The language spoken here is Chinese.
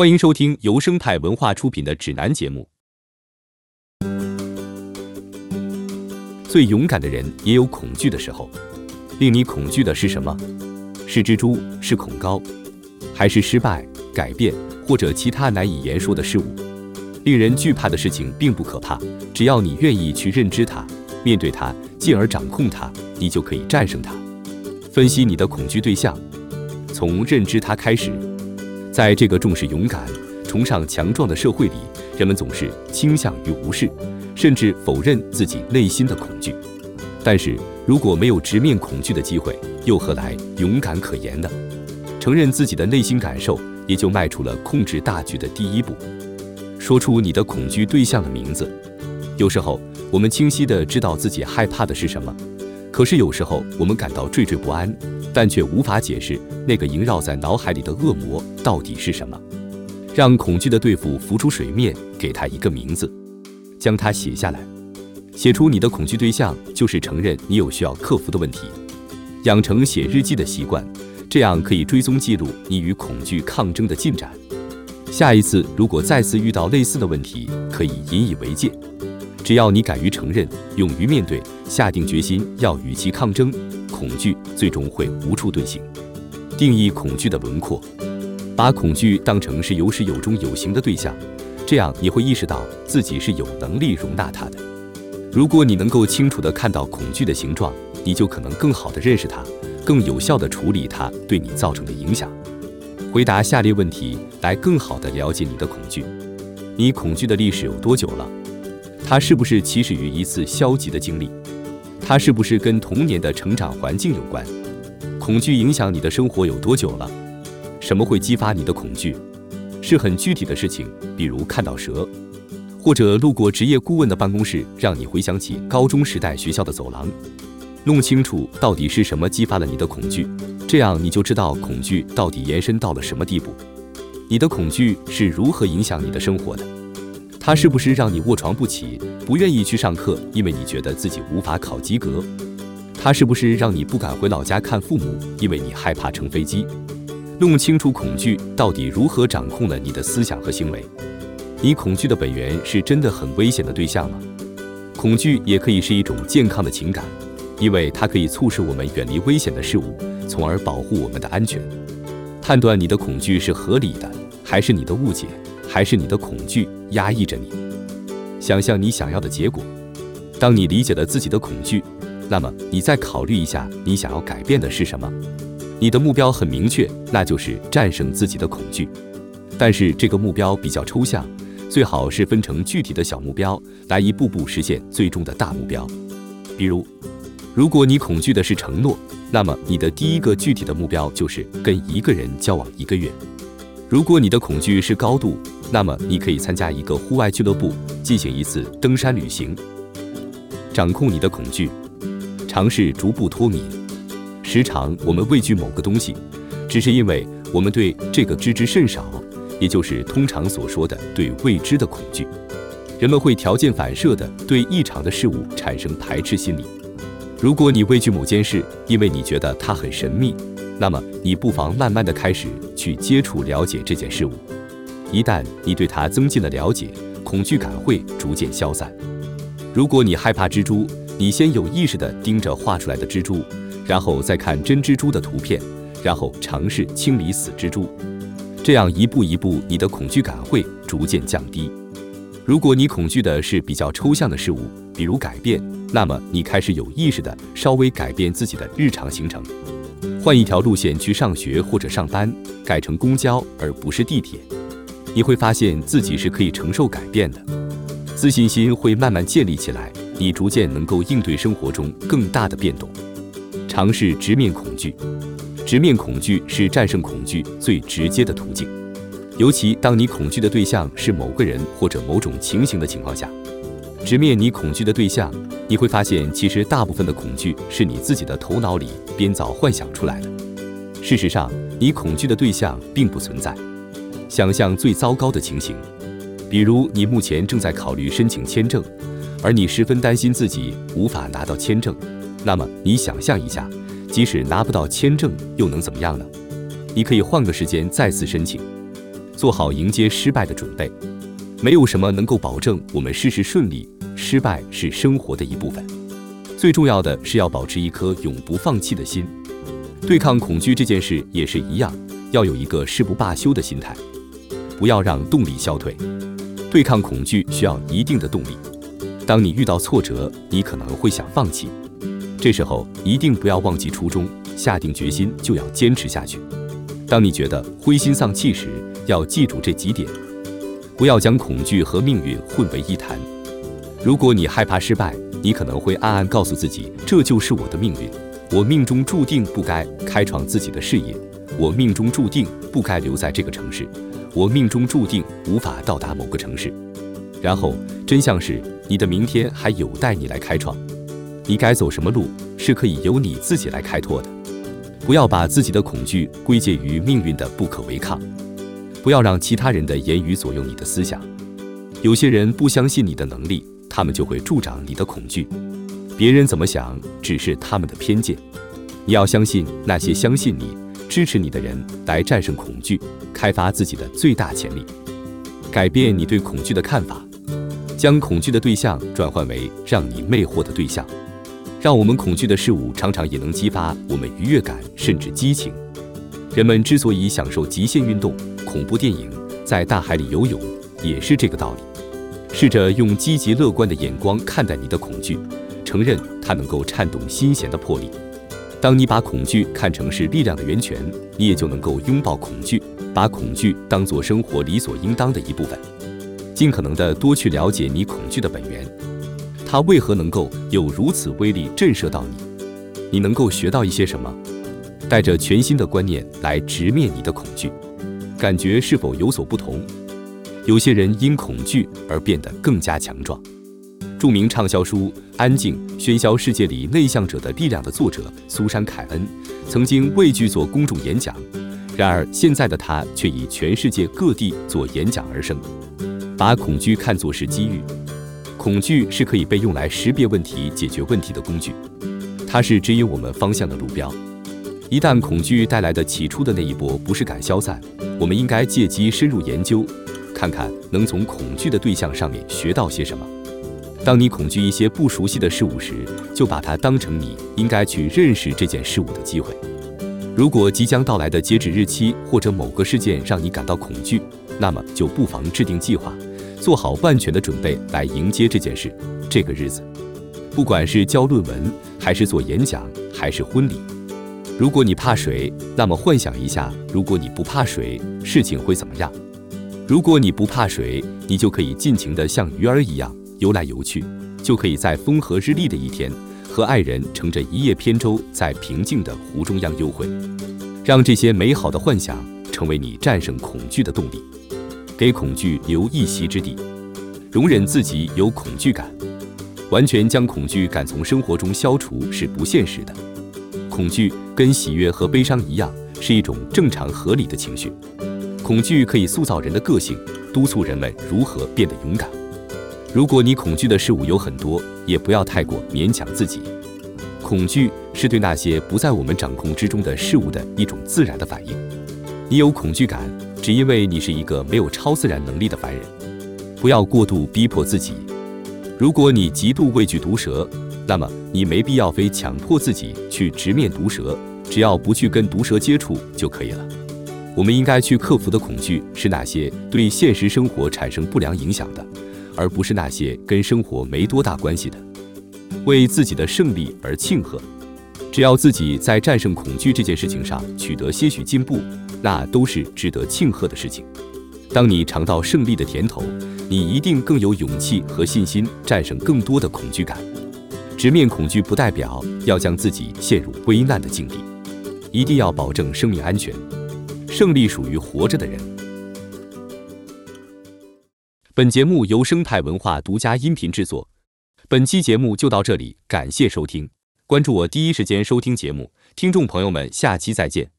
欢迎收听由生态文化出品的指南节目。最勇敢的人也有恐惧的时候，令你恐惧的是什么？是蜘蛛？是恐高？还是失败、改变或者其他难以言说的事物？令人惧怕的事情并不可怕，只要你愿意去认知它、面对它，进而掌控它，你就可以战胜它。分析你的恐惧对象，从认知它开始。在这个重视勇敢、崇尚强壮的社会里，人们总是倾向于无视，甚至否认自己内心的恐惧。但是，如果没有直面恐惧的机会，又何来勇敢可言呢？承认自己的内心感受，也就迈出了控制大局的第一步。说出你的恐惧对象的名字。有时候，我们清晰地知道自己害怕的是什么，可是有时候我们感到惴惴不安。但却无法解释那个萦绕在脑海里的恶魔到底是什么。让恐惧的对付浮出水面，给他一个名字，将它写下来。写出你的恐惧对象，就是承认你有需要克服的问题。养成写日记的习惯，这样可以追踪记录你与恐惧抗争的进展。下一次如果再次遇到类似的问题，可以引以为戒。只要你敢于承认，勇于面对，下定决心要与其抗争。恐惧最终会无处遁形。定义恐惧的轮廓，把恐惧当成是有始有终有形的对象，这样你会意识到自己是有能力容纳它的。如果你能够清楚地看到恐惧的形状，你就可能更好地认识它，更有效地处理它对你造成的影响。回答下列问题来更好地了解你的恐惧：你恐惧的历史有多久了？它是不是起始于一次消极的经历？它是不是跟童年的成长环境有关？恐惧影响你的生活有多久了？什么会激发你的恐惧？是很具体的事情，比如看到蛇，或者路过职业顾问的办公室，让你回想起高中时代学校的走廊。弄清楚到底是什么激发了你的恐惧，这样你就知道恐惧到底延伸到了什么地步。你的恐惧是如何影响你的生活的？它是不是让你卧床不起，不愿意去上课，因为你觉得自己无法考及格？它是不是让你不敢回老家看父母，因为你害怕乘飞机？弄清楚恐惧到底如何掌控了你的思想和行为？你恐惧的本源是真的很危险的对象吗？恐惧也可以是一种健康的情感，因为它可以促使我们远离危险的事物，从而保护我们的安全。判断你的恐惧是合理的，还是你的误解？还是你的恐惧压抑着你，想象你想要的结果。当你理解了自己的恐惧，那么你再考虑一下，你想要改变的是什么？你的目标很明确，那就是战胜自己的恐惧。但是这个目标比较抽象，最好是分成具体的小目标，来一步步实现最终的大目标。比如，如果你恐惧的是承诺，那么你的第一个具体的目标就是跟一个人交往一个月。如果你的恐惧是高度，那么你可以参加一个户外俱乐部，进行一次登山旅行。掌控你的恐惧，尝试逐步脱敏。时常我们畏惧某个东西，只是因为我们对这个知之甚少，也就是通常所说的对未知的恐惧。人们会条件反射地对异常的事物产生排斥心理。如果你畏惧某件事，因为你觉得它很神秘。那么，你不妨慢慢的开始去接触、了解这件事物。一旦你对它增进了了解，恐惧感会逐渐消散。如果你害怕蜘蛛，你先有意识地盯着画出来的蜘蛛，然后再看真蜘蛛的图片，然后尝试清理死蜘蛛。这样一步一步，你的恐惧感会逐渐降低。如果你恐惧的是比较抽象的事物，比如改变，那么你开始有意识地稍微改变自己的日常行程。换一条路线去上学或者上班，改成公交而不是地铁，你会发现自己是可以承受改变的，自信心会慢慢建立起来，你逐渐能够应对生活中更大的变动。尝试直面恐惧，直面恐惧是战胜恐惧最直接的途径，尤其当你恐惧的对象是某个人或者某种情形的情况下。直面你恐惧的对象，你会发现，其实大部分的恐惧是你自己的头脑里编造幻想出来的。事实上，你恐惧的对象并不存在。想象最糟糕的情形，比如你目前正在考虑申请签证，而你十分担心自己无法拿到签证。那么，你想象一下，即使拿不到签证，又能怎么样呢？你可以换个时间再次申请。做好迎接失败的准备。没有什么能够保证我们事事顺利，失败是生活的一部分。最重要的是要保持一颗永不放弃的心。对抗恐惧这件事也是一样，要有一个誓不罢休的心态，不要让动力消退。对抗恐惧需要一定的动力。当你遇到挫折，你可能会想放弃，这时候一定不要忘记初衷，下定决心就要坚持下去。当你觉得灰心丧气时，要记住这几点。不要将恐惧和命运混为一谈。如果你害怕失败，你可能会暗暗告诉自己：“这就是我的命运，我命中注定不该开创自己的事业，我命中注定不该留在这个城市，我命中注定无法到达某个城市。”然后，真相是你的明天还有待你来开创。你该走什么路，是可以由你自己来开拓的。不要把自己的恐惧归结于命运的不可违抗。不要让其他人的言语左右你的思想。有些人不相信你的能力，他们就会助长你的恐惧。别人怎么想，只是他们的偏见。你要相信那些相信你、支持你的人，来战胜恐惧，开发自己的最大潜力，改变你对恐惧的看法，将恐惧的对象转换为让你魅惑的对象。让我们恐惧的事物，常常也能激发我们愉悦感，甚至激情。人们之所以享受极限运动，恐怖电影在大海里游泳也是这个道理。试着用积极乐观的眼光看待你的恐惧，承认它能够颤动心弦的魄力。当你把恐惧看成是力量的源泉，你也就能够拥抱恐惧，把恐惧当作生活理所应当的一部分。尽可能的多去了解你恐惧的本源，它为何能够有如此威力震慑到你？你能够学到一些什么？带着全新的观念来直面你的恐惧。感觉是否有所不同？有些人因恐惧而变得更加强壮。著名畅销书《安静喧嚣世界里内向者的力量》的作者苏珊·凯恩曾经畏惧做公众演讲，然而现在的他却以全世界各地做演讲而生。把恐惧看作是机遇，恐惧是可以被用来识别问题、解决问题的工具，它是指引我们方向的路标。一旦恐惧带来的起初的那一波不适感消散，我们应该借机深入研究，看看能从恐惧的对象上面学到些什么。当你恐惧一些不熟悉的事物时，就把它当成你应该去认识这件事物的机会。如果即将到来的截止日期或者某个事件让你感到恐惧，那么就不妨制定计划，做好万全的准备来迎接这件事、这个日子。不管是交论文，还是做演讲，还是婚礼。如果你怕水，那么幻想一下，如果你不怕水，事情会怎么样？如果你不怕水，你就可以尽情的像鱼儿一样游来游去，就可以在风和日丽的一天，和爱人乘着一叶扁舟，在平静的湖中央幽会。让这些美好的幻想成为你战胜恐惧的动力，给恐惧留一席之地，容忍自己有恐惧感，完全将恐惧感从生活中消除是不现实的。恐惧跟喜悦和悲伤一样，是一种正常合理的情绪。恐惧可以塑造人的个性，督促人们如何变得勇敢。如果你恐惧的事物有很多，也不要太过勉强自己。恐惧是对那些不在我们掌控之中的事物的一种自然的反应。你有恐惧感，只因为你是一个没有超自然能力的凡人。不要过度逼迫自己。如果你极度畏惧毒蛇，那么你没必要非强迫自己去直面毒蛇，只要不去跟毒蛇接触就可以了。我们应该去克服的恐惧是那些对现实生活产生不良影响的，而不是那些跟生活没多大关系的。为自己的胜利而庆贺，只要自己在战胜恐惧这件事情上取得些许进步，那都是值得庆贺的事情。当你尝到胜利的甜头，你一定更有勇气和信心战胜更多的恐惧感。直面恐惧不代表要将自己陷入危难的境地，一定要保证生命安全。胜利属于活着的人。本节目由生态文化独家音频制作。本期节目就到这里，感谢收听，关注我第一时间收听节目。听众朋友们，下期再见。